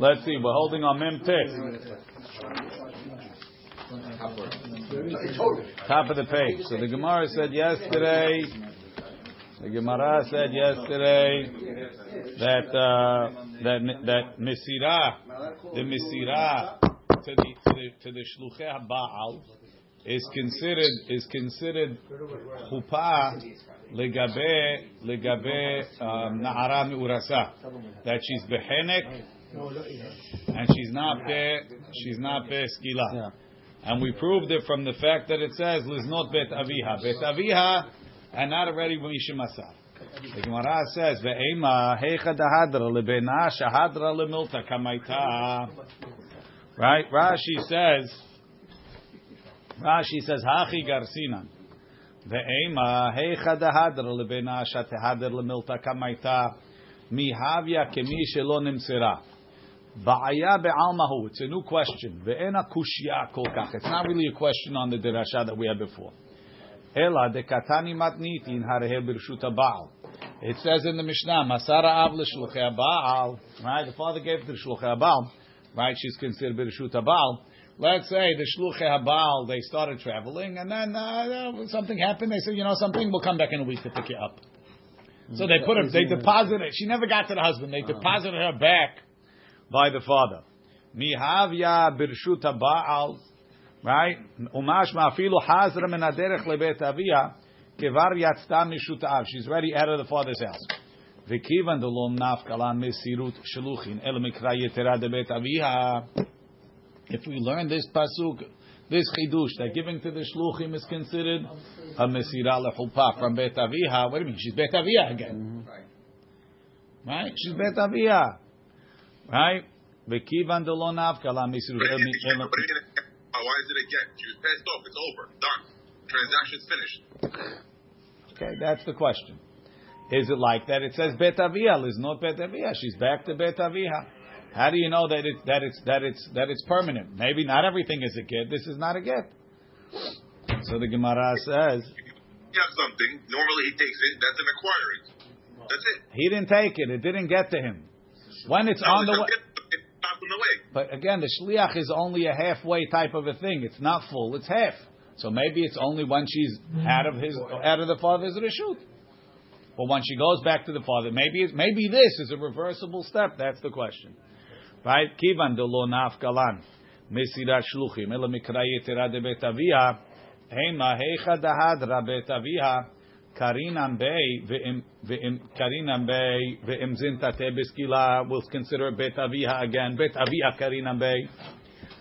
Let's see. We're holding on Mem. Top of the page. So the Gemara said yesterday. The Gemara said yesterday that uh, that that Misirah, the Misirah to the to the, to the Shluchei Baal is considered is considered chuppah legabe legabe um, na'ara mi'urasa that she's behenek and she's not be she's not be skila. And we proved it from the fact that it says liznot bet aviha bet aviha and not already mishimasar. The Gemara says ve'ema heicha dahadra lebena shahadra lemilta kamaita. Right? Rashi says. Rashi says hachi garsinan. Ve'ema heicha dahadra lebena shatehadra lemilta kamaita. Mihavya kemi shelo nimsera. It's a new question. Ve'ena kushya kol kach. It's not really a question on the derasha that we had before. Ela dekatani matnitin harehe birshuta baal. It says in the Mishnah, Masara av l'shluchei baal. Right, the father gave to the shluchei baal. Right, she's considered birshuta baal. Let's say the shluchei baal they started traveling, and then uh, something happened. They said, you know, something We'll come back in a week to pick you up. So they put her, they deposited. She never got to the husband. They deposited her back by the father. Mihavya birshuta baal. Right? Umash ma'afilu hazra min aderech lebet avia kevar yatzta mishutav. She's ready out of the father's house. V'kivan delom nafkalan mesirut shaluchin el mikra yetera debet aviha. If we learn this pasuk, this chidush that giving to the shluchim is considered a mesira lechulpa from bet aviha. What do you mean? She's bet aviha again, mm-hmm. right? She's bet aviha, right? Nafkalan mesirut el mikra. Why is it again? She was passed off. It's over. Done. Transaction's finished. Okay, that's the question. Is it like that? It says Bet Avia is not Bet Avia. She's back to Bet Avia. How do you know that it's that it's that it's that it's permanent? Maybe not everything is a get. This is not a get. So the Gemara says. You have something. Normally he takes it. That's an acquiring. That's it. He didn't take it. It didn't get to him. When it's No, on the way. not- it's not on the way. But again, the shliach is only a halfway type of a thing. It's not full. It's half. So maybe it's only when she's out of his out of the father's reshut. But when she goes back to the father, maybe it's, maybe this is a reversible step. That's the question, right? Kivan de lo nafkalan mesirat shluchim ela mikra yetera de bet avia hema hecha dahadra bet avia karinam bei ve'im ve'im karinam bei ve'im zintate beskila. We'll consider bet avia again. Bet avia karinam bei.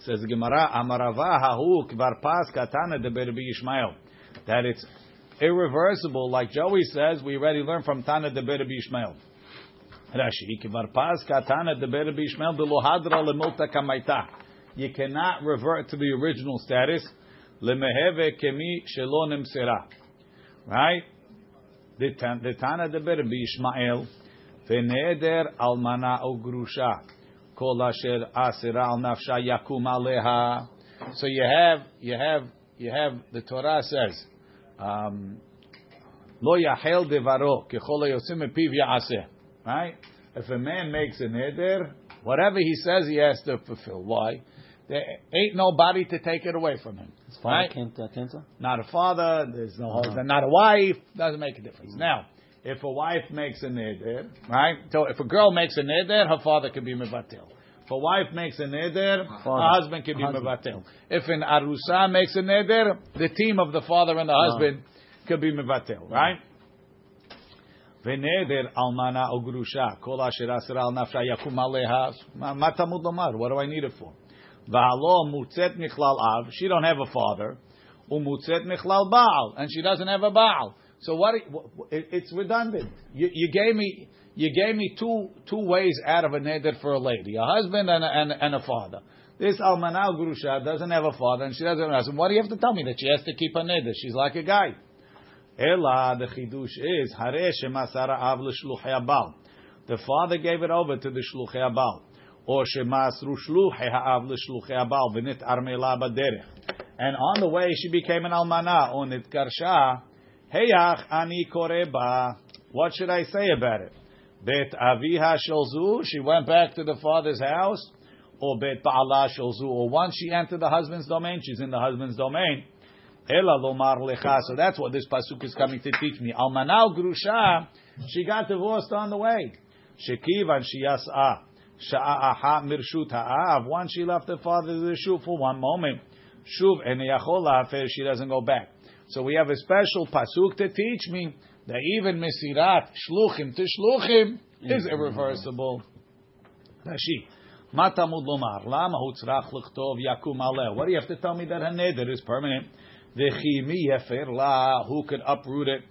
Says Gemara, Amarava hahu kvar pas katana de Berbi Ishmael. That it's irreversible, like Joey says, we already learned from Tana de Berbi Ishmael. Rashi, kvar pas katana de Berbi Ishmael belohadra lemulta kamaita. You cannot revert to the original status. Lemeheve kemi shelo nimsera. Right? The Tan- the Tana de Berbi Ishmael. V'neder almana o grusha. Kol asher asera al nafsha yakum aleha. So you have, you have, you have. The Torah says, um, "Lo yachel devaro kechol yosim epiv yaaseh." Right? If a man makes a neder, whatever he says, he has to fulfill. Why? There ain't nobody to take it away from him. His father Right? can't, uh, can't tell? Not a father. There's no husband. Not a wife. Doesn't make a difference. Now, if a wife makes a neder, right? So if a girl makes a neder, her father could be mevatel. If a wife makes a neder, her Father. husband can be Husband. mevatel. If an arusa makes a neder, the team of the father and the husband could be mevatel, right? ונדר אלמנה או גרושה, כל אשר אסרה על נפשה יקום עליה, מה מה תלמוד לומר? What do I need it for? She don't have a father. And she doesn't have a baal. So what? It's redundant. You, you, gave me you gave me two two ways out of a neder for a lady, a husband and a, and, and a father. This almanal grusha doesn't have a father, and she doesn't have a husband. Why do you have to tell me that she has to keep a neder? She's like a guy. Ela the chidush is hare shemasara av l'shluchei. The father gave it over to the shluchei baal or ha'av v'nit armela baderech. And on the way she became an almana, or nit karsha. Heyach ani koreba. What should I say about it? Bet aviha sholzu, she went back to the father's house, or bet ba'ala sholzu, or once she entered the husband's domain, she's in the husband's domain. Ela lomar lecha. So that's what this pasuk is coming to teach me. Almanal grusha, she got divorced on the way. Shekivan shiyas'a. Sha'aha mirshut ha'av. Once she left the father's reshut for one moment. Shuv en she doesn't go back. So we have a special pasuk to teach me that even mesirat shluchim to shluchim is mm-hmm. irreversible. Rashi. Matamud lomar. Lama hutzrach l'chtov yakum aleh. What do you have to tell me that her neder is permanent? V'chimi yefer la. Who could uproot it?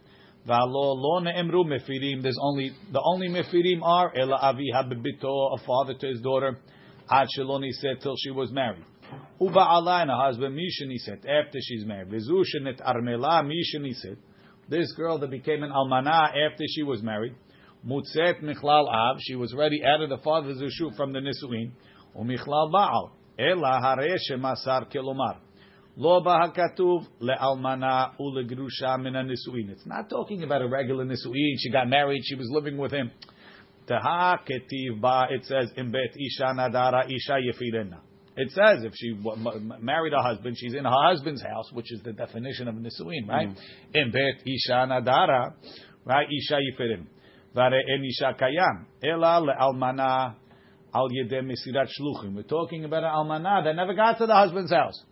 There's only, the only mefirim are ela aviha bebito, a father to his daughter. Ad sheloni said till she was married. Uba and a husband, Mishani said, after she's married. Vizushanet armela, Mishani said. This girl that became an almana after she was married. Mutzet michlal av, she was ready out of the father's issue from the nisuin. Umichlal baal. Ela hare shemasar kelomar. Lo bahakatuv le'almana ulegrusha min nisuin. It's not talking about a regular nisuin. She got married, she was living with him. Taha ketiv ba, it says, in bet isha nadara isha yefirena. It says if she married a husband, she's in her husband's house, which is the definition of nisuin, right? Mm. In bet isha nadara, right? Isha yifirim. Vare en isha kayam. Ela le'almana al yedem misirat shluchim. We're talking about an almana that never got to the husband's house.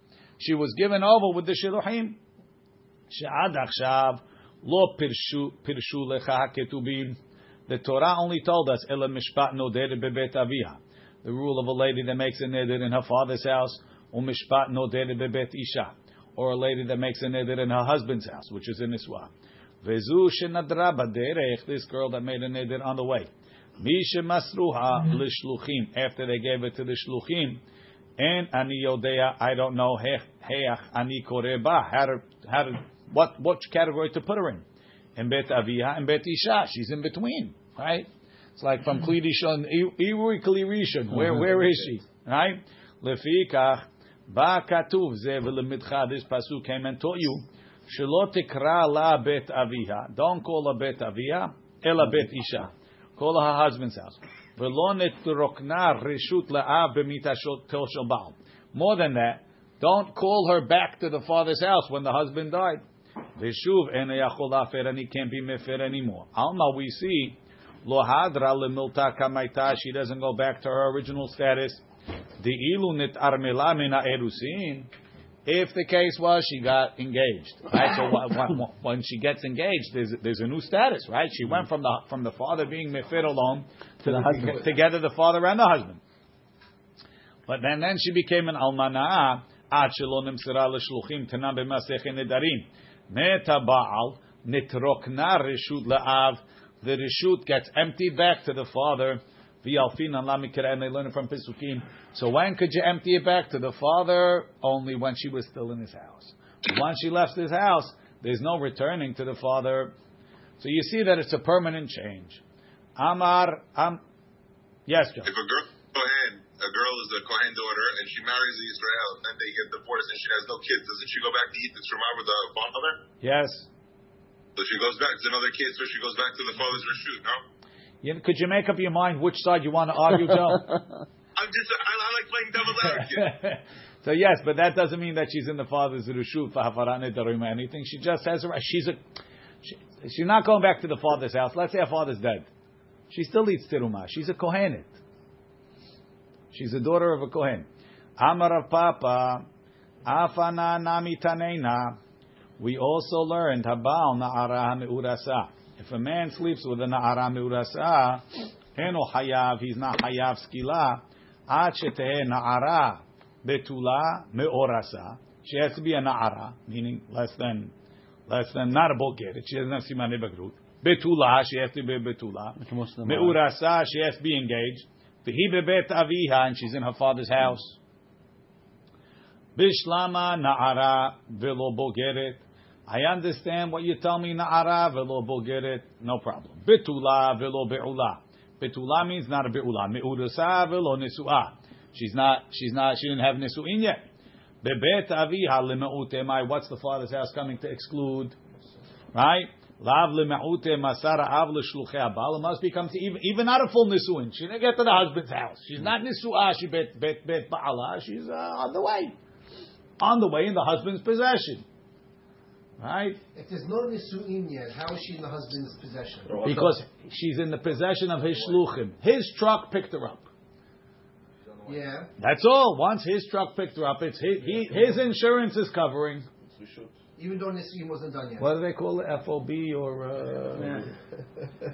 She was given over with the shiluchim. She'ad achshav lo pirshu pirshu lecha ketubim. The Torah only told us ela mishpat nodere bebet aviyah the rule of a lady that makes a neder in her father's house, umishpat noderet bebet isha, or a lady that makes a neder in her husband's house, which is in Iswa. Vezu shenadra baderech, this girl that made a neder on the way. Misha masruha mm-hmm. lishluchim, after they gave it to the shluchim, and ani yodea, I don't know, heach ani koreba, how to, how to, what, what category to put her in. In bet aviyah and bet isha, she's in between, right? It's like from mm-hmm. Kli Rishon, Irui Kli Rishon. Where mm-hmm. where is she? Right? Lefikach ba katuv ze v'lemidcha. This pasuk came and taught you. Shelo tikra la bet aviha. Don't call her bet aviha, ela bet mm-hmm. isha. Call her husband's house. More than that, don't call her back to the father's house when the husband died. Veshuv afer and he can't be mefer anymore. Alma we see Lo hadra lemilta kamaita. She doesn't go back to her original status. The erusin. If the case was she got engaged, right? So when she gets engaged, there's there's a new status, right? She went from the from the father being mefir alone to the husband, together the father and the husband. But then then she became an almana. Ad shelo nimsira l'shluchim tana b'masech nedarim. Meta baal nitrokna reshut la'av the reshut gets emptied back to the father. V'yalfin and they learn it from Pisukim. So when could you empty it back to the father? Only when she was still in his house. Once she left his house, there's no returning to the father. So you see that it's a permanent change. Amar, am, yes, John. If a girl, Kohen, a girl is a Kohen daughter, and she marries the Israel, and they get divorced, and she has no kids, doesn't she go back to eat the Shema with the father? Yes. So she goes back. It's another kid, so she goes back to the father's reshut. No. Yeah, could you make up your mind which side you want to argue, Joe? I'm just. I, I like playing double advocate. so yes, but that doesn't mean that she's in the father's reshut for hafarat nedarim or anything. She just has a. She's a. She, she's not going back to the father's house. Let's say her father's dead. She still eats teruma. She's a kohenet. She's a daughter of a kohen. Amar Papa, afana nami tanena. We also learned habal na'ara me'urasa. If a man sleeps with a na'ara me'urasa, eno hayav, he's not hayav skila, ad na'ara betula me'orasa. She has to be a na'ara, meaning less than, less than, not a bulgarit. She doesn't have simane bagrut. Betula, she has to be betula. Me'urasa, she has to be engaged. V'hi bebet aviha, and she's in her father's house. Bishlama na'ara velo bogeret. I understand what you tell me, na'ara velo bogeret. No problem. Betula velo be'ula. Betula means not a be'ula. Me'urasa velo nisu'a. She's not, she's not, she didn't have nisu'in yet. Bebet aviha leme'utemai. What's the father's house coming to exclude? Right? Lav lemeute masara av l'shluchei abal. Must become even, even not a full nisuin. She didn't get to the husband's house. She's not nisuah. She bet bet bet ba'ala. She's uh, on the way, on the way in the husband's possession. Right? If there's no nisuin yet, how is she in the husband's possession? Because she's in the possession of his shluchim. His truck picked her up. Yeah. That's all. Once his truck picked her up, it's his, he, his insurance is covering. Even though nisuin wasn't done yet. What do they call it? FOB or uh,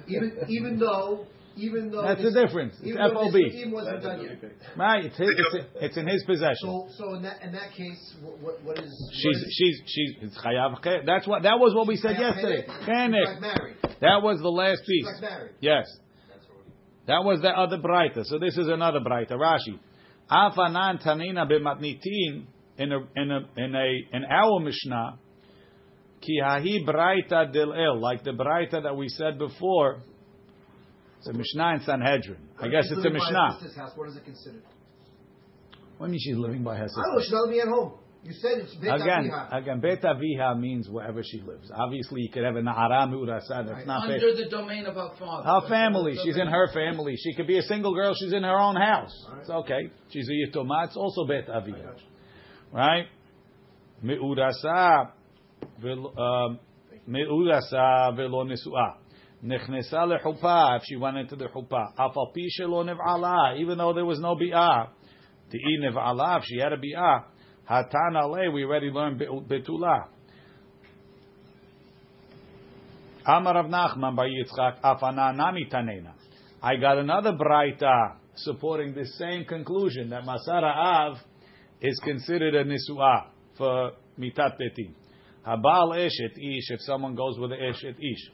Even even though even though that's the difference. It's Even FOB. nisuin wasn't done yet. Right? It's his, it's, it's in his possession. So so in that in that case, what what, what is She's what is, she's she's it's chayav. che- That's what that was what we said yesterday. She's Chenek. like. That was the last She's piece. like married. Yes. That was the other braita. So this is another braita. Rashi. Afanan tanina b'matnitin in a in a in a in our Mishnah. Ki hahi braita del el, like the braita that we said before. It's a Mishnah in Sanhedrin. I guess it's a living by her Mishnah. sister's house. What is it considered? What do you mean she's living by her I sister? don't know. She's not living at home. You said it's Beit Again, Aviha. again, Bet Aviha means wherever she lives. Obviously, you could have a Na'ara Me'urasa. That's not fair. Under the domain of our father. Her family. She's in her family. She could be a single girl. She's in her own house. It's okay. She's a yitoma. It's also bet aviyah. Right? Me'urasa. vel- um, Me'urasa velo nesu'ah. If she went into the chuppah. Even though there was no bi'ah. Ti'i nev'ala if she had a bi'ah. Hatan ale we already learned betula. I got another braita supporting the same conclusion that Masara Av is considered a nisuah for mitat. Habal eshet ish if someone goes with the eshet ish.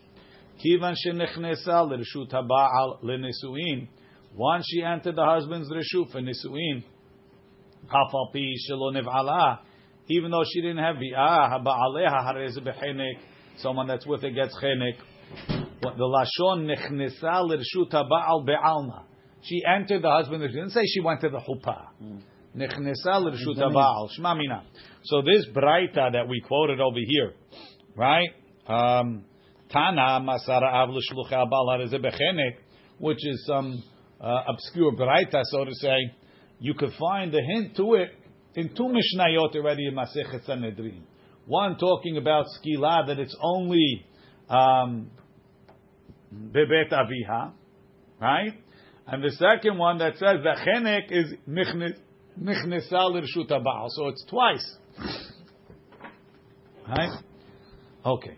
Kivan shenechnesa l'reshut habal lenisuin. Once she entered the husband's reshut for nisuin, afal pi shelo nev'ala. Even though she didn't have bi'ah, haba'aleha harez bechenek. Someone that's with her gets chenek. The lashon nechnesa l'reshut habal be'alma. She entered the husband. She didn't say she went to the chuppah. Nechnesa l'reshut habal. Shma mina. So this braita that we quoted over here, right? Um, Tana masara av l'shlucha habal harez bechenek, which is some uh, obscure braita, so to say. You could find the hint to it in two mishnayot already in Masechet Sanhedrin. One talking about skila that it's only um, bebet aviha, right? And the second one that says that chenek is nichnesa haba'al. So it's twice, right? Okay.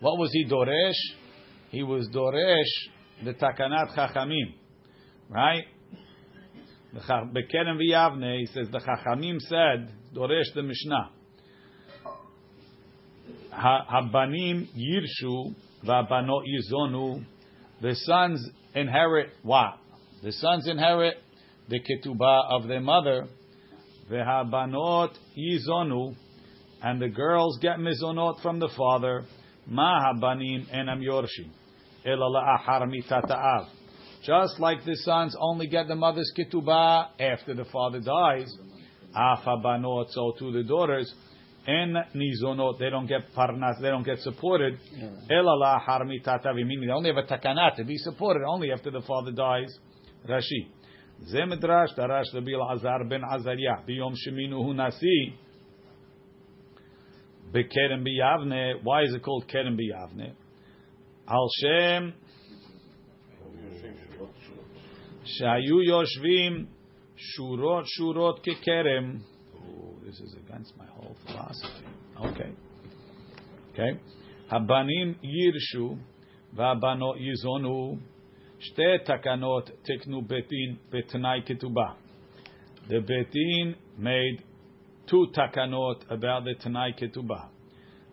What was he doresh? He was doresh the takanat chachamim, right? The Bekerem v'Yavne, he says the Chachamim said, Doresh the Mishnah, Ha- Habanim yirshu v'abanot yizonu. The sons inherit what? The sons inherit the ketubah of their mother. V'habanot yizonu, and the girls get mizonot from the father. Ma habanim enam yorshim, ela la'achar mitat ha'av. Just like the sons only get the mother's ketubah after the father dies, afabanot, so to the daughters, en nizonot, they don't get parnas, they don't get supported. Ela la harmitatavi, meaning they only have a takanat to be supported only after the father dies. Rashi. זה מדרש דרש רבי אלעזר בן עזריה ביום שמינו נשיא בכרם ביבנה. Why is it called כרם ביבנה? על שם שהיו יושבים שורות שורות ככרם. Oh, this is against my whole philosophy. Okay. Okay. הבנים יירשו והבנות ייזונו. שתי תקנות תקנו בית-דין בתנאי כתובה. The בית-דין made two takanot about the Tanai Ketubah.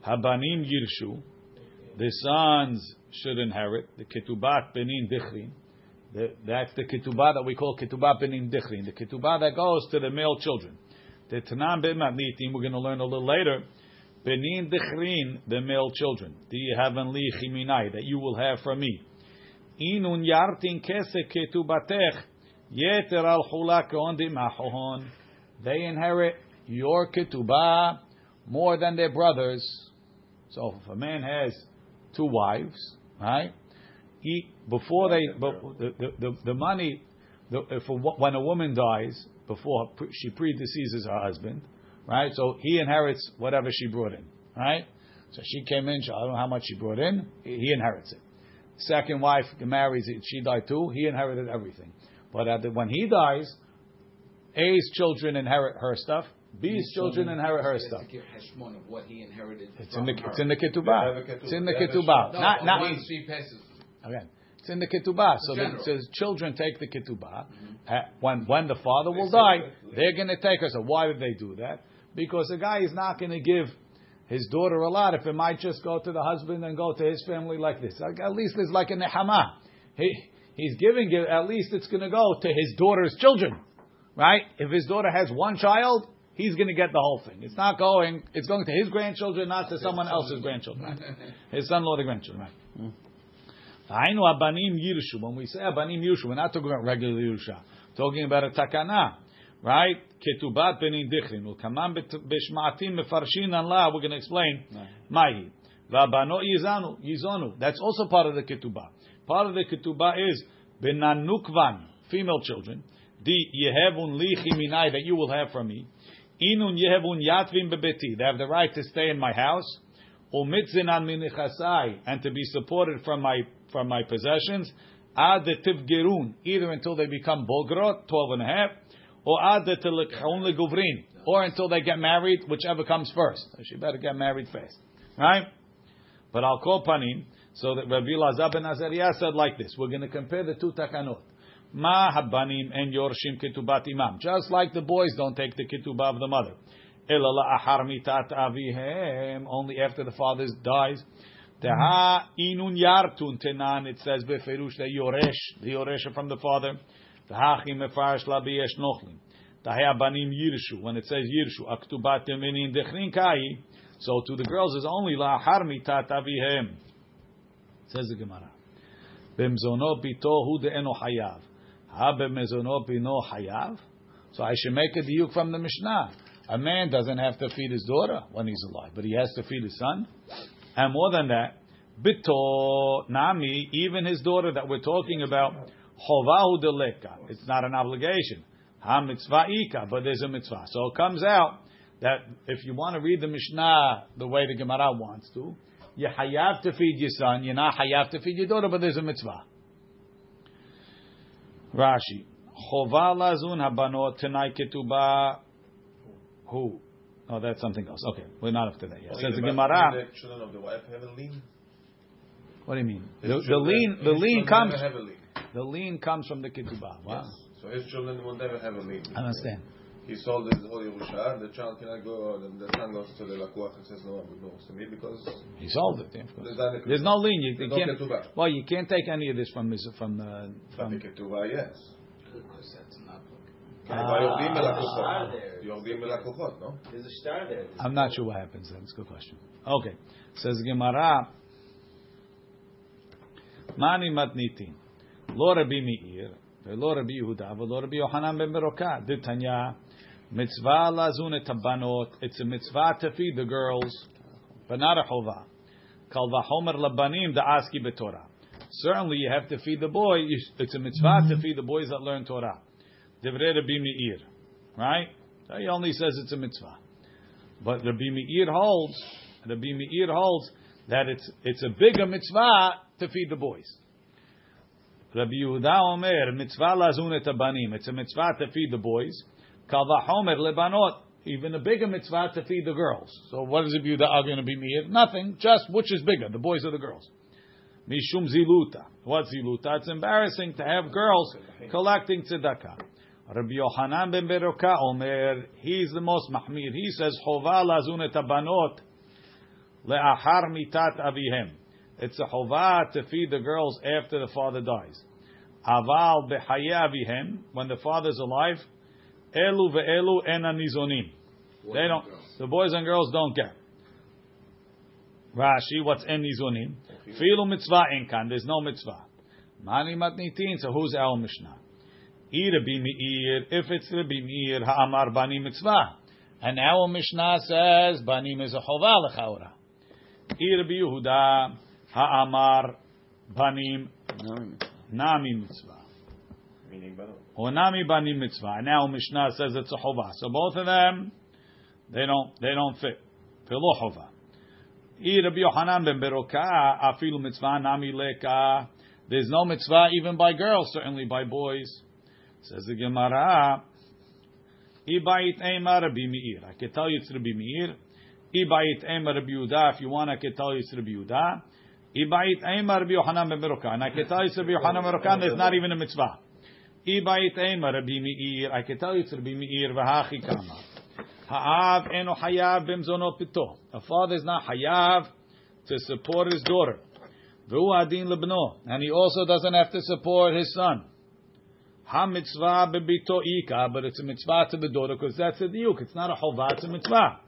Habanim Yirshu, the sons should inherit, the Ketubat Benin Dichrin. That's the Ketubah that we call Ketubah Benin Dichrin, the Ketubah that goes to the male children. The Tanam B'Matnitim, we're going to learn a little later, Benin Dichrin, the male children, the heavenly Chiminai, that you will have from me. Inun Yartin Kese Ketubatech, Yeter Al Chulak Ondim They inherit your ketubah more than their brothers. So if a man has two wives, right? He before they the the, the, money the, if a, when a woman dies before she predeceases her husband, right? So he inherits whatever she brought in, right? So she came in. I don't know how much she brought in. He inherits it. Second wife marries. She died too. He inherited everything. But the, when he dies, A's children inherit her stuff. B's children inherit her stuff. It's in the it's in the ketubah. It's in the ketubah. Not not again. It's in the ketubah. So it says children take the ketubah. Mm-hmm. When when the father will die, they're going to take her. So why did they do that? Because the guy is not going to give his daughter a lot if it might just go to the husband and go to his family like this. At least there's like a nehama. He he's giving it. At least it's going to go to his daughter's children, right? If his daughter has one child, he's going to get the whole thing. It's not going. It's going to his grandchildren, not to someone else's grandchildren. His son-in-law, the grandchildren. Right? yirshu. When we say abanim yirshu, we're not talking about regular yirusha. Talking about a takana, right? Ketubat benin dichrin. Ulkamam b'shma'atim mefarshin Allah. We're going to explain. Mahi. V'abano yizanu. Yizonu. That's also part of the ketubah. Part of the ketubah is benanukvan. Female children. Di yehevun lichi minai that you will have from me. Inun yehevun yatvim bebeti. They have the right to stay in my house. Minichasai. And to be supported from my from my possessions, ad tivgerun, either until they become bogrot, 12 and a half, or ad only guvrin, or until they get married, whichever comes first. She better get married first. Right? But I'll call panim, so that Rabbi Lazar ben Azariah said like this. We're going to compare the two takanot. Ma habanim and yorshim ketubat imam. Just like the boys don't take the ketubah of the mother. Only after the father dies. Teha inun yartun tenan. It says beferush the yoresh, the yoresh from the father. Tehachi mefarish labiyesh nochlim. Tahya banim yirshu. When it says yirshu, aktubat yeminin dechrin kai. So to the girls is only lahar mitat avihem. Says the Gemara. Bemzono bito hu hayav. Hayav. So I should make a diuk from the Mishnah. A man doesn't have to feed his daughter when he's alive, but he has to feed his son. And more than that, Bito Nami, even his daughter that we're talking about, Chovahu deleka. It's not an obligation. Ha mitzvah ika, but there's a mitzvah. So it comes out that if you want to read the Mishnah the way the Gemara wants to, you have to feed your son, you're not have to feed your daughter, but there's a mitzvah. Rashi. Chova lazun habanot tenai ketubah. Who? Oh, that's something else. Okay, we're not up to that yet. Well, Says the Gemara. Children of the wife have a lien. What do you mean? The, the lien, the lien comes. The lien comes from the ketubah. Wow. Yes. So his children will never have a lien. I understand He sold his whole Yerusha, the child cannot go, and the son goes to the lakuach and says, no, it belongs to me because... He sold it, yeah, There's, There's no lien. You, you can't, no well, you can't take any of this from... from, uh, from the ketubah, yes. Because that's not I'm not sure what happens then. It's a good question. Okay. Says Gemara. Mani matnitin. Lo Rabbi Meir. ולא רבי יהודה ולא רבי יוחנן בן ברוקה. דתניא, Mitzvah lazunet habanot. It's a mitzvah to feed the girls, but not a chovah. Kal v'chomer labanim da'aski betorah. Certainly, you have to feed the boy. It's a mitzvah to mm-hmm. feed the boys that learn Torah. Devre Rabbi Meir, right? He only says it's a mitzvah, but Rabbi Meir holds. Rabbi Meir holds that it's it's a bigger mitzvah to feed the boys. Rabbi Yehuda Omer mitzvah lazunet abanim. It's a mitzvah to feed the boys. Kavahomer lebanot. Even a bigger mitzvah to feed the girls. So what is it you that are going to be me? Nothing. Just which is bigger, the boys or the girls? Mishum ziluta. What ziluta? It's embarrassing to have girls collecting tzedakah. Rabbi Yohanan ben Beroka Omer, he's the most mahmir. He says, Chova lazun et abanot le'achar mitat avihem. It's a chova to feed the girls after the father dies. Aval behayavihem when the father's alive. Elu ve'elu ena nizonim. They don't. The boys and girls don't get. Rashi, what's en nizonim? Filu mitzvah enkan. There's no mitzvah. Mani matnitin. So who's our mishnah? Ira Meir. If it's Rabbi Meir, ha'amar bani mitzvah. And our mishnah says banim is a chova lechaura. Ira Yehuda ha'amar banim nami mitzvah. Meaning banot. Or nami banim mitzvah. Now mishnah says it's a chova. So both of them, they don't they don't fit. Rabbi ben Beroka afilu mitzvah nami leka. There's no mitzvah even by girls, certainly by boys. Says the Gemara. Ibayit ema Rabbi Meir. I can tell you it's Rabbi Meir. Ibayit ema Rabbi Yehuda. If you want, I can tell you it's Rabbi Yehuda. Ibayit ema Rabbi ben Beroka. And I can tell you it's Rabbi Yohanan ben Beroka. There's not even a mitzvah. Ibayit ema Rabbi Meir. I can tell you it's Rabbi Meir. V'hachi kama. Ha'av eno hayav bimzono pito. A father is not hayav to support his daughter. V'hu adin lebno. And he also doesn't have to support his son. Ha mitzvah bebito ika, but it's a mitzvah to the daughter because that's a diuk. It's not a chovah, it's a mitzvah.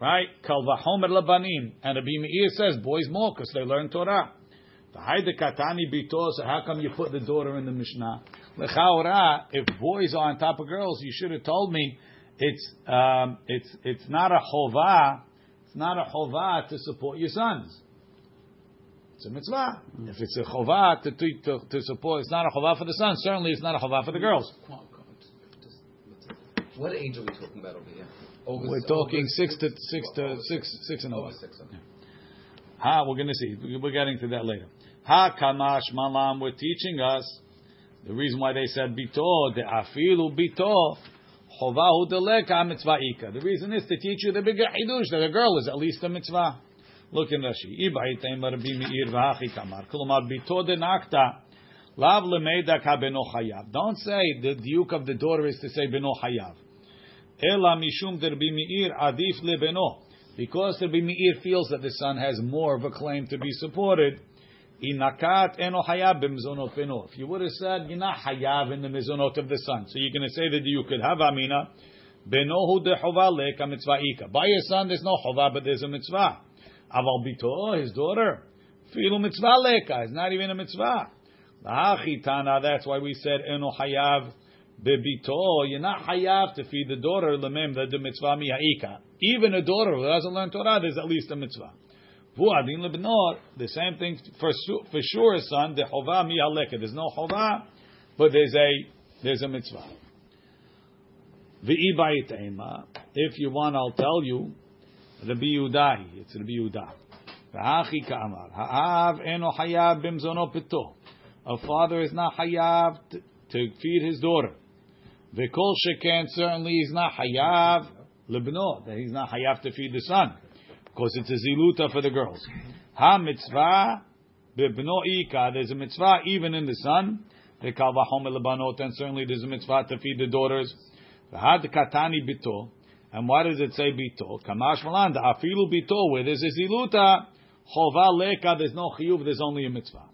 Right? Kal vahomer labanim. And Rabbi Meir says boys more because they learn Torah. V'haide katani bito, so how come you put the daughter in the Mishnah? Lechaora, if boys are on top of girls, you should have told me it's um, it's it's not a chovah, it's not a chovah to support your sons. It's a mitzvah. If it's a chovah to, to, to, to support, it's not a chovah for the sons. Certainly, it's not a chovah for the girls. What age are we talking about over here? Over, We're talking six to six to six six and over. over six. Okay. Ha, we're going to see. We're getting to that later. Ha kamash malam. We're teaching us the reason why they said bito the afilu bito chovahu deleka mitzvah ika. The reason is to teach you the bigger hidush that a girl is at least a mitzvah. Look in Rashi. Ibayitayim Rabbi Meir v'hachi kamar. Kulomar bito de nakta. Lav lemeida ka beno chayav. Don't say the diuk of the daughter is to say beno chayav. Ela mishum de Rabbi Meir adif lebeno. Because Rabbi Meir feels that the son has more of a claim to be supported. Inakat eno hayav b'mizonot beno. If you would have said you're not hayav in the mizonot of the son, so you're going to say that you could have amina. Benohu de chova leka mitzvah ika. By your son, there's no chova, but there's a mitzvah. Aval bito, his daughter, filu mitzvah leka. It's not even a mitzvah. Lahachitana. That's why we said eno hayav bebito. You're not hayav to feed the daughter lemem the mitzvah miyaika. Even a daughter who doesn't learn Torah, there's at least a mitzvah. The same thing for for sure, son. The chova miyaleka. There's no chova, but there's a there's a mitzvah. If you want, I'll tell you. Rabbi Yudahi. It's Rabbi Yudah. V'hachi ka'amar. Ha'av eno hayav bimzono pito. A father is not hayav to, to feed his daughter. V'kol sheken certainly is not hayav lebno. That he's not hayav to feed the son. Because it's a ziluta for the girls. Ha mitzvah bibno ika. There's a mitzvah even in the son. V'kal v'hom lebanot. And certainly there's a mitzvah to feed the daughters. V'had katani bito. And why does it say bito? Kamash malanda afilu bito. Where there's a ziluta, chova leka. There's no chiyuv. There's only a mitzvah.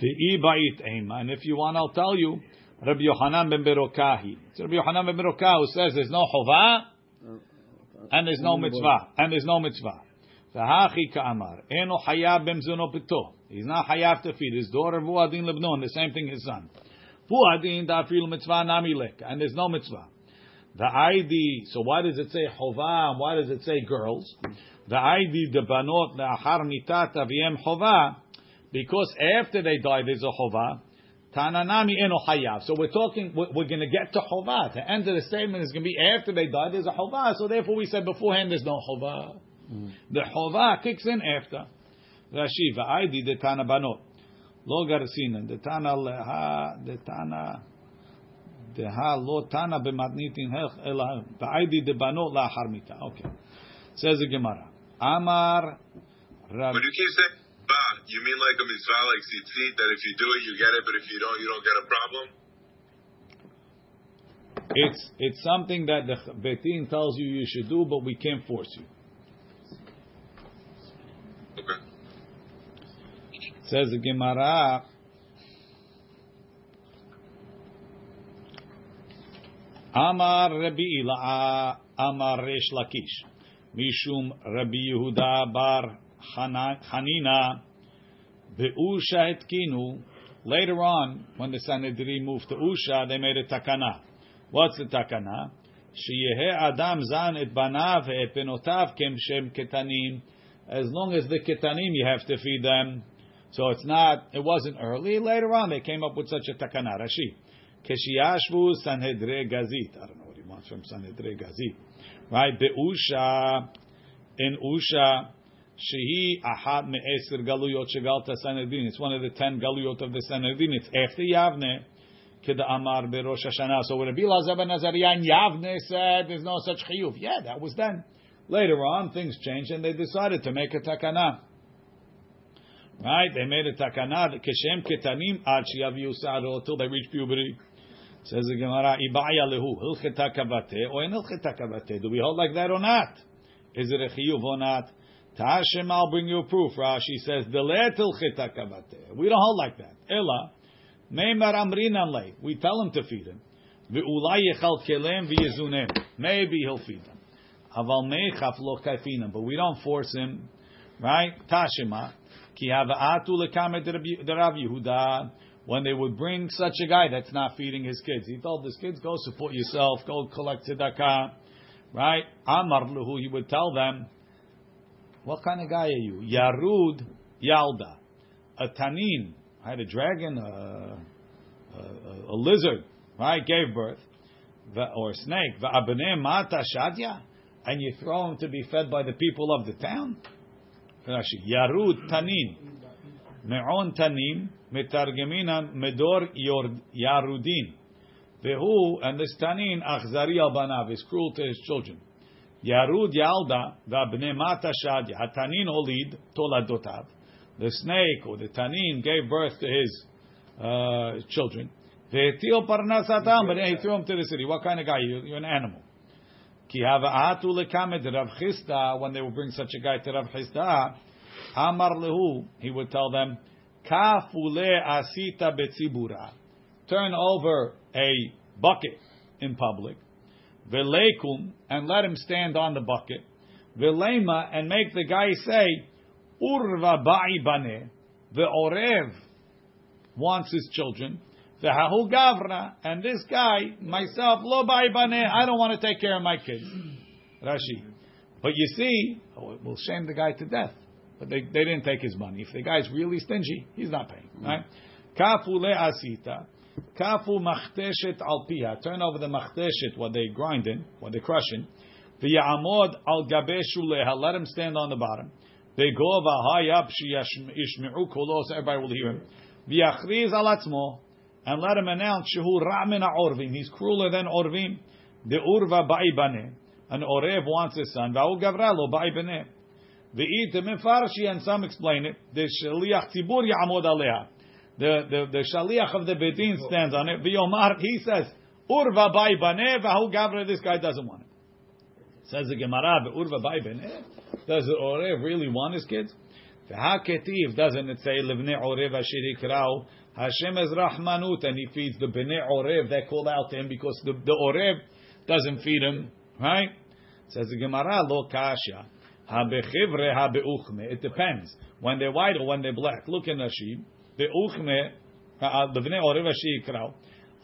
And if you want, I'll tell you. Rabbi Yohanan ben Berokahi. It's Rabbi Yohanan ben Berokahi who says there's no chova and there's no mitzvah and there's no mitzvah. V'hachi ka'amar eno hayav b'mzuno pito. He's not hayav to feed his daughter vuadin lebno and the same thing his son. Vuadin da'afil mitzvah nami lek and there's no mitzvah. The ID. So why does it say chova and why does it say girls? The ID the banot le'achar mitat aviem chova because after they die there's a chova. Tananami eno hayav. So we're talking, we're, we're going to get to chova. The end of the statement is going to be after they die, there's a chova. So therefore we said beforehand there's no chova. Mm. The chova kicks in after. Rashi, va'aydi de tana banot. Lo garsinan, de tana leha, de tana, de ha lo tana b'matnitin hech, ela, va'aydi de banot la'achar mita. Okay. Says the Gemara. Amar, Rab, When you keep saying ba, you mean like a mitzvah, like tzitzit, that if you do it, you get it, but if you don't, you don't get a problem? it's, it's something that the Betin tells you you should do, but we can't force you. Okay. Says the Gemara. Amar Rabbi Ila'a, Amar Resh Lakish, Mishum Rabbi Yehuda Bar Hana- Hanina, Be'usha etkinu. Later on, when the Sanhedrin moved to Usha, they made a takana. What's the takana? Sheyehe Adam zan et banav et penotav shem ketanim. As long as the ketanim, you have to feed them. So it's not, it wasn't early. Later on, they came up with such a takana. Rashi. Keshiyashvu Sanhedre Gazit. I don't know what he wants from Sanhedre Gazit. Right? Be'usha, in Usha, Shehi Ahad Galuyot Shegalta. It's one of the ten Galuyot of the Sanhedrin. It's after Yavne. Keda Amar Berosh Hashanah. So when Rabbi Lazar ben Nazarian Yavne said there's no such chiyuv. Yeah, that was then. Later on, things changed and they decided to make a takana. Right? They made a takana. Keshem ketanim ad shiyaviu sa'aro till they reach puberty. Says the Gemara, Ibaya lehu, hilcheta or in hilcheta. Do we hold like that or not? Is it a chiyuv or not? Tashem, I'll bring you a proof. Rashi says. We don't hold like that. Ella. We tell him to feed him. Maybe he'll feed them. Aval lo. But we don't force him. Right? Tashema. Ki hava'atu lekamet Rav Yehuda when they would bring such a guy that's not feeding his kids. He told his kids, go support yourself, go collect tzedakah. Right? Amar luhu, he would tell them, what kind of guy are you? Yarud Yalda. A tanin. I had a dragon, a, a, a lizard, right? Gave birth. Or a snake. Va'abnei mata shadya. And you throw him to be fed by the people of the town? Yarud tanin. Me'on tanim. Metargeminan medor yarudin. Vehu, and this tanin, achzari al banav, is cruel to his children. Yarud Yalda. Hatanin olid toladotav. The snake or the tanin gave birth to his uh, children. Ve'etil parnasatam, but he threw him to the city. What kind of guy? You, you're an animal. Ki hava'atu lekamed Rav Chisda, when they would bring such a guy to Rav Chisda, Amar lehu, he would tell them, Kafule asita betzibura. Turn over a bucket in public. Velekum, and let him stand on the bucket. Velema, and make the guy say, Urva ba'i bane. The orev wants his children. The hahu gavra, and this guy, myself, lo ba'i bane. I don't want to take care of my kids. Rashi. But you see, oh, it will shame the guy to death. But they, they didn't take his money. If the guy's really stingy, he's not paying. Right? Mm-hmm. Kafu le asita. Kafu machteshet al piha. Turn over the machteshet, what they grind in, what they crush in. V'ya'amod al gabe shuleha. Let him stand on the bottom. V'go v'hayab sheyishme'u kolo, so everybody will hear him. V'yachriz al atzmo. And let him announce, shehu ra'min orvim. He's crueler than orvim. The urva ba'i baneh. An orev wants his son. V'hu gavralo ba'i baneh. V'it mefarshi, and some explain it. The shaliach tzibur ya'amod aleha. The, the, the shaliach of the bedin stands on it. V'yomar, he says, urva ba'i baneh, v'hu gavra, this guy doesn't want it. Says the Gemara, urva ba'i baneh. Does the orev really want his kids? V'haketiv, doesn't it say, livnei orev asher yikrau, Hashem is rahmanut, and he feeds the bnei orev, they call out to him because the, the orev doesn't feed him, right? Says the Gemara, lo kasha. It depends. When they're white or when they're black. Look in Rashi. Beuchme, the bnei uh, orev asher yikrau.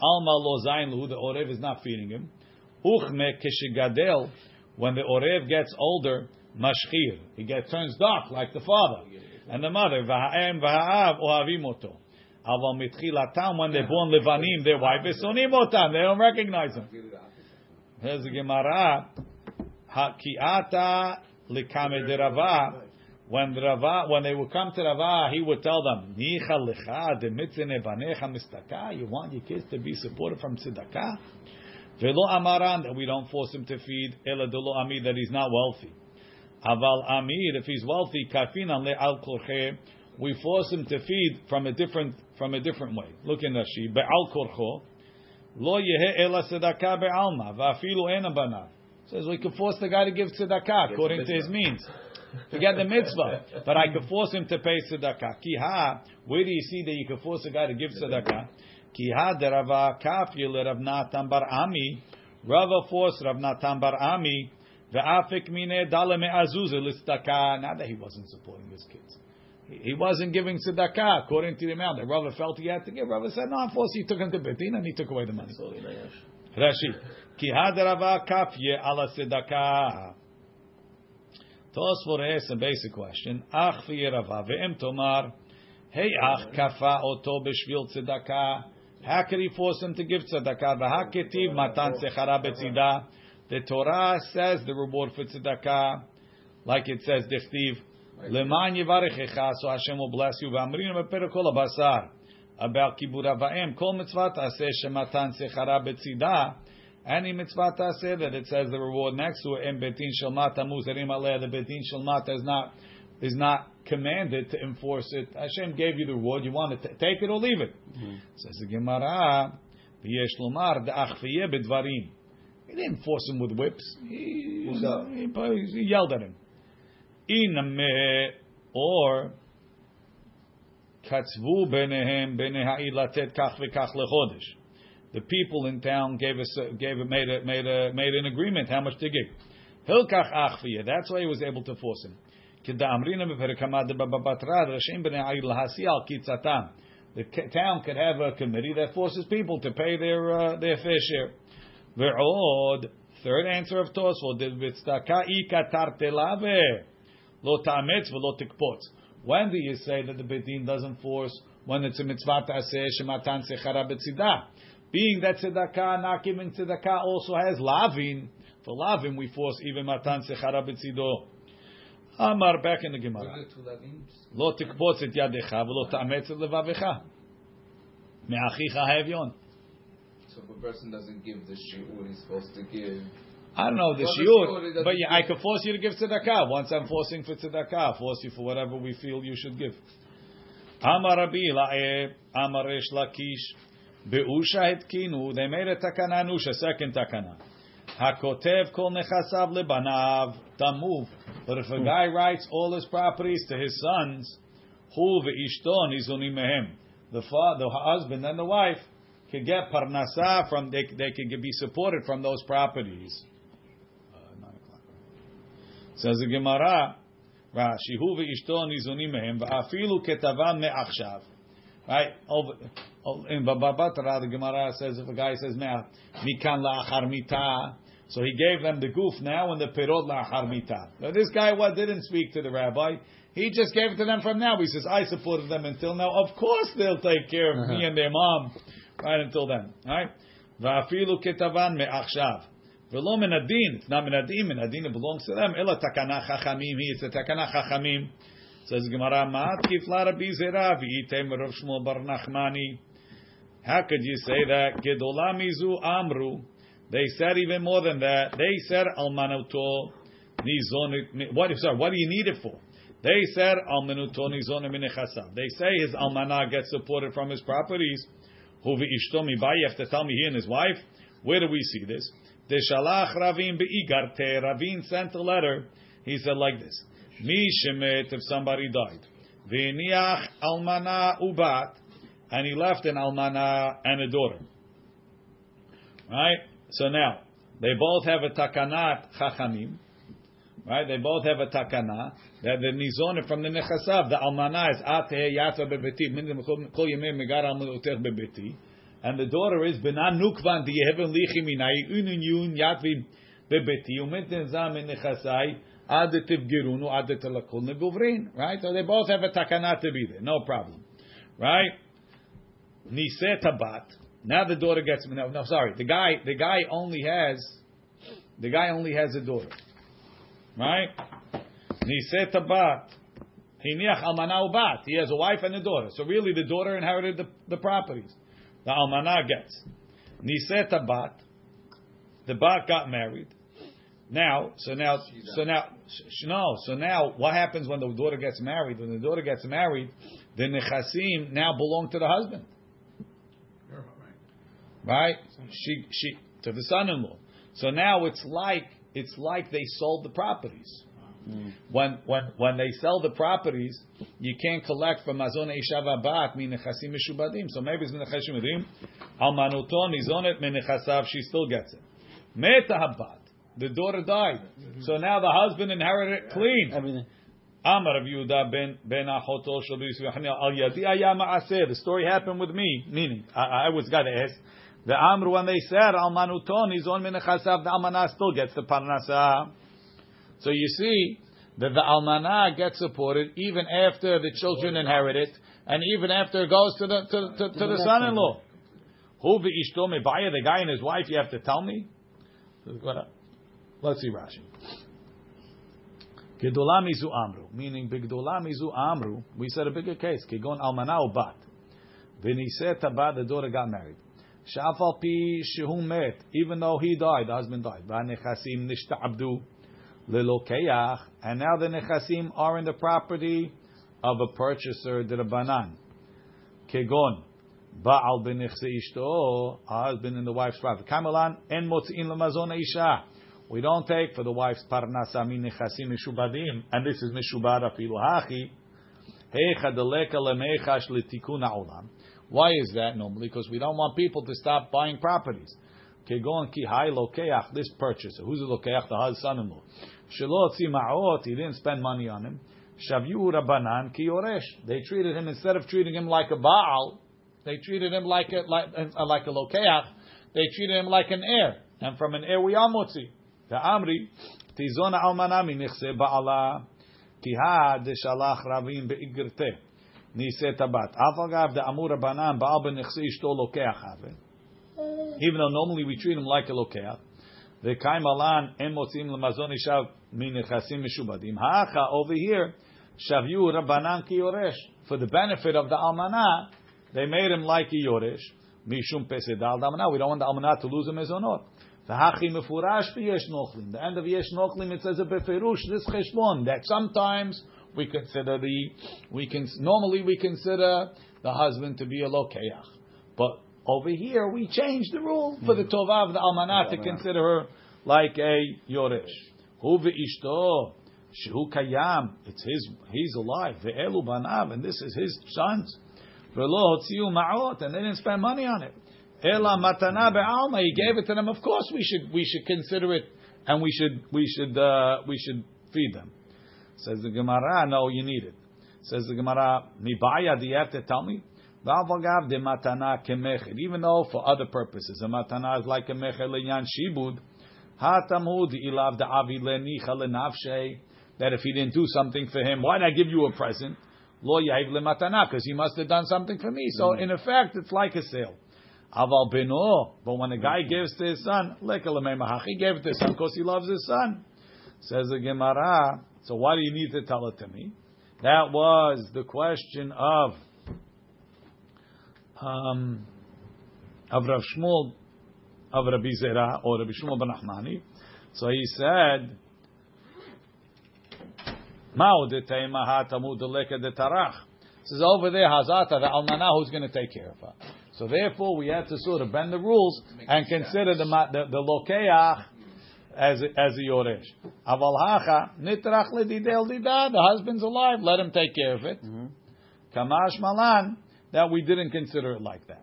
Alma lo zayin lu, the orev is not feeding him. Uchme keshigadel, when the orev gets older, mashchir. He gets turns dark like the father and the mother. V'ha'em v'ha'av ohavim oto. Aval mitchilatam, when they're born levanim, they're white. Besonim otam, they don't recognize him. Here's the Gemara. Hakiata likame de Rava. When Rava, when they would come to Rava, he would tell them, Nicha lecha de mitzene banecha mistaka. You want your kids to be supported from tzedakah? Velo amaran, that we don't force him to feed. Ela delo ami, that he's not wealthy. Aval amir, if he's wealthy, kafinan le al we force him to feed from a different from a different way. Look in Rashi, be'al korcho, lo yehe ela tzedakah be'alma, va'afilu ena banav. Says we can force the guy to give tzedakah according to his means. To get the mitzvah. But I could force him to pay tzedakah. Ki ha, where do you see that you can force a guy to give tzedakah? Ki ha derava kafir le Rav Natan bar Ami. Rava forced Rav Natan bar Ami. Ve'afik mine dale me'azuze l'tzedakah. Not that he wasn't supporting his kids. He wasn't giving tzedakah according to the amount that Rava felt he had to give. Rava said, no, I'm forced. He took him to Betin and he took away the money. Rashi. Ki hadarava kafye ala tzedakah. Tosfot asks a basic question. Ach v'yerava ve'em tomar. Hey ach kafa oto b'shvil tzedakah. How could he force him to give tzedakah? V'haketiv matan sechara betzida. The Torah says the reward for tzedakah, like it says, dichtiv. Leman yivarechecha, so Hashem will bless you. V'amrinu beperek kol abasar. About kibur avayim, kol mitzvah taseh shematan sechara betzida. Any mitzvah taseh that it says the reward next to it, em betin shalmat amuzerim aleh, the betin shalmat is not is not commanded to enforce it. Hashem gave you the reward. You want to take it or leave it. Mm-hmm. Says the Gemara, v'yesh lomar de'achviyeh bedvarim. He didn't force him with whips. He, he, he yelled at him. Iname or katzvu benehem benehai latet kach v'kach lechodesh the people in town gave us gave made a, made a, made an agreement how much to give. Hilkach achviya. That's why he was able to force him. The town could have a committee that forces people to pay their uh, their fair share. The Third answer of Tosfot. When do you say that the bedin doesn't force? When it's a mitzvah ta'aseh shematan sechara betzidah. Being that tzedakah, not giving tzedakah also has lavin. For lavin we force even matan sechara betzido. Amar back in the Gemara. לא תקפוץ את ידך ולא תאמץ את לבבך. מאחיך האביון. So if a person doesn't give the shiur he's supposed to give, I don't know the Well, the shiur, it shiur, doesn't but yeah, I give- could force you to give tzedakah. Once I'm forcing for tzedakah, I force you for whatever we feel you should give. Amar Rabbi La'eh, Amar Resh Lakish, Be'usha hetkinu, they made a takana nusha, second takana. Hakotev kol nechasav lebanav, tamuv. But if a guy writes all his properties to his sons, hu ve'ishton izunim mehem. The father, the husband and the wife could get parnasa from, they, they could be supported from those properties. Uh. Says the Gemara, Rashi, hu ve'ishto nizunim mehem, va'afilu ketavam me'achshav. Right? Over, oh, in Baba Batra, the Gemara says, if a guy says, me'ah, mikan la'achar mitah, so he gave them the goof now and the pirot la'achar mitah. Now this guy what didn't speak to the rabbi. He just gave it to them from now. He says, I supported them until now. Of course they'll take care of me uh-huh. and their mom right until then. Right? Va'afilu ketavan me'achshav. V'lo min adin. It's not min adin. Min adin it belongs to them. Ela takana chachamim. He it's a takana chachamim. Says Gemara, Ma'at kifla Rabbi Zera v'item Rav Shmuel Bar Nachmani. How could you say that? Gedola mizu amru. They said even more than that. They said almanuto nizon. What? Sorry, what do you need it for? They said almanuto nizon minechasav. They say his almana gets supported from his properties. Hu v'ishto mibai. You have to tell me he and his wife. Where do we see this? Deshalach Ravin beigarte. Ravin sent a letter. He said like this: Mi shemet if somebody died. V'niach almana ubat, and he left an almana and a daughter. Right. So now they both have a takanat chachamim. Right. They both have a takana that the nizon from the nechasav. The almana is ateh yatva bebeti. Kol yemei megar bebeti. And the daughter is benan nukvan di yeheven lichi minai unun yun yatvi bebeti umetin zam in nechasai ad tivgirunu ad telakol neguvrin. Right. So they both have a takana to be there. No problem. Right. Niset tabat. Now the daughter gets no, no sorry. The guy the guy only has the guy only has a daughter. Right? Niset tabat. Hiniach almana. He has a wife and a daughter. So really the daughter inherited the, the properties. The almana gets. Niset tabat. The bat got married. Now, so now, so now, sh- no, so now, what happens when the daughter gets married? When the daughter gets married, the nechasim now belong to the husband right? She she to the son-in-law. So now it's like it's like they sold the properties, mm. When when when they sell the properties, you can't collect from mazon isha v'bat minechasim mishubadim. So maybe it's minechasim mishubadim. Almanuto nizonet minechasav. She still gets it. Meta habat. The daughter died, so now the husband inherited it clean. Everything. Amar Rav Yehuda ben ben Achoto shel al yadi ayam. The story happened with me, meaning I, I was got to ask. The Amr when they said Almanuton is on minechasav, the Almanah still gets the parnasa. So you see that the Almanah gets supported even after the children inherit it, and even after it goes to the to, to, to the son-in-law. Who v'ishto mebaya, the guy and his wife? You have to tell me. Let's see Rashi. Gedola mizu amru, meaning bigdola mizu amru. We said a bigger case. Kigon almana o bat. V'niseh tabat, the daughter got married. Shafal pi shehu met, even though he died, the husband died. V'nechasim nishta'abdu lelokeach, and now the nechasim are in the property of a purchaser, the banan. Kegon ba'al b'nechse ishto, a husband in the wife's property. Kamalan en motzi'in lemazon isha. We don't take for the wife's parnasa min nechasim mishubadim, and this is mishubad afilu hachi. Heicha deleka lemechash letikun ha'olam. Why is that normally? Because we don't want people to stop buying properties. Kegon ki hai lokeach, this purchaser. Who's the lokeach? The husband son-in-law. Shelo ma'ot, he didn't spend money on him. Shavyu rabanan ki yoresh. They treated him, instead of treating him like a baal, they treated him like a, like, like a lokeach. They treated him like an heir. And from an heir we are motzi. The amri, tizona almana minichse ba'ala, ki ha de shalach Ravin be'igrte. Nise tabat. Afagav de amur rabanan ba'al benichse ishto lokeach have. Even though normally we treat him like a lokeach. The kaimalan en motzim lemazon ishav min nechasim mishubadim. Ha'acha over here, shavyu rabbanan ki yoresh. For the benefit of the almana, they made him like a yoresh. Mishum pesedal almana. We don't want the almana to lose a mezonot. V'hachi mefurash v'yesh nochlim. The end of yesh nochlim it says a beferush this cheshbon that sometimes we consider the we can normally we consider the husband to be a lokeach, but over here we change the rule for the hmm. tova of the almanah to consider her like a yoresh. Hu ve'ishto shehu kayam. It's his. He's alive. Ve'elu banav, and this is his sons. Ve'lo hotziu ma'ot, and they didn't spend money on it. Ela matana be'alma. He gave it to them. Of course, we should we should consider it, and we should we should uh, we should feed them. Says the Gemara. No, you need it. Says the Gemara. Mibaya, do you have to tell me? V'avagav de matana. Even though for other purposes, a matana is like a meched leyan shibud. Hatamud ilav da avi lenicha lenafshe. That if he didn't do something for him, why did I give you a present? Lo yahiv lematana, because he must have done something for me. So in effect, it's like a sale. Aval beno, but when a guy gives to his son, he gave it to his son because he loves his son. Says the Gemara. So why do you need to tell it to me? That was the question of um, of Rav Shmuel, of Rabbi Zera, or Rabbi Shmuel ben Achmani. So he said, Mao de Teimaha Tamud Leka de Tarach. Says over there, Hazata, the Almanah, who's going to take care of her? So therefore, we had to sort of bend the rules and consider the the, the lokeach as as a yoresh. Aval hacha nitrach ledidel dida. The husband's alive. Let him take care of it. Kamash malan that we didn't consider it like that.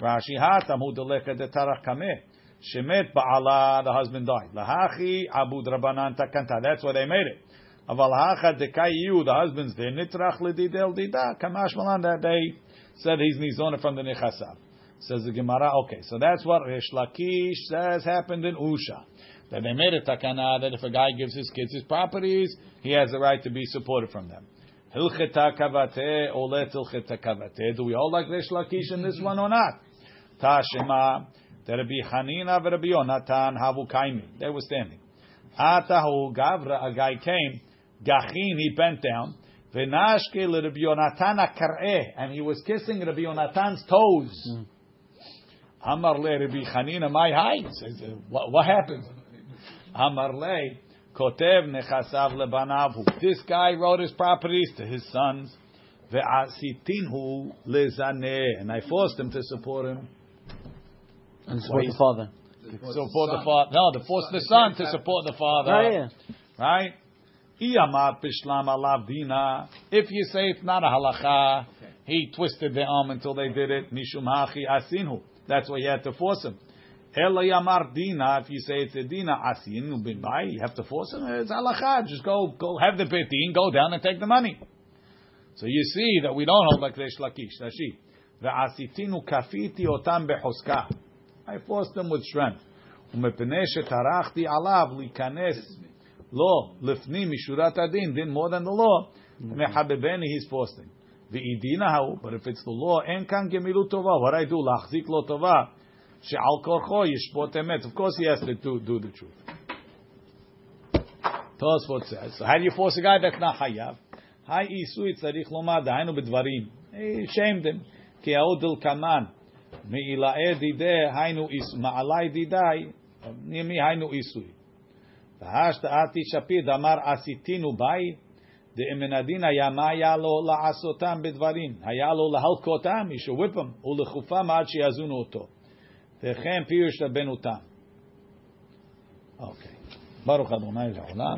Rashi hatam hu de tarach kameh. Shemet ba'ala, the husband died. Lahachi abud rabanan takanta. That's why they made it. Aval hacha dekayu, the husband's there. Nitrach ledidel dida. Kamash malan that they said he's nizona from the nechasav. Says the Gemara. Okay, so that's what Resh Lakish says happened in Usha. That they made a takana that if a guy gives his kids his properties, he has the right to be supported from them. Hilcheta kavate hilcheta kavate. Do we all like Resh Lakish in this one or not? Tashema. Rabbi Hanina Rabbi Yonatan havu kaimi. They were standing. Atahu gavra. A guy came. Gachin. He bent down. V'nashke Rabbi Yonatan akareh. And he was kissing Rabbi Yonatan's toes. Hmm. Amar le Rabbi Hanina, my height. What, happened? Amar le kotev nechasav lebanavu. This guy wrote his properties to his sons. Ve'asitinhu lezaneh. And I forced him to support him. And support the father. Support the father. No, to force the son to support the father. Oh. Right? If you say it's not a halacha, he twisted the arm until they did it. Mishum hachi asinu. That's why you had to force him. Ela yamar dina. If you say it's a dina asinu bin bai, you have to force him. It's halacha. Just go, go have the betin, go down and take the money. So you see that we don't hold like Reish Lakish. Rashi. Ve'asitinu kafiti otam behoska. I forced them with strength. ומפני שטרחתי עליו להיכנס law, lifni mishurat adin, din more than the law, mm-hmm. mehabebeni he's idina hau, but if it's the law, en kan gemilu tova, what I do, lachzik lo tova, she'al korcho yishpot emet. Of course he has to do, do the truth. Tosfot says, so how do you force a guy that's not hayav? Hay isui tzarich lomar, dahainu bedvarim. He shamed him. Ki ha'odil kaman, me'ila'e dideh, hainu is, ma'alai didai, nimi hainu isui. והשתאתי שפיד אמר עשיתינו ביי, דאמן הדין היה מה היה לו לעשותם בדברים, היה לו להלקותם, them, ולכופם עד שיזונו אותו. וכן פירוש רבנו תם. אוקיי. ברוך אדוני לעולם.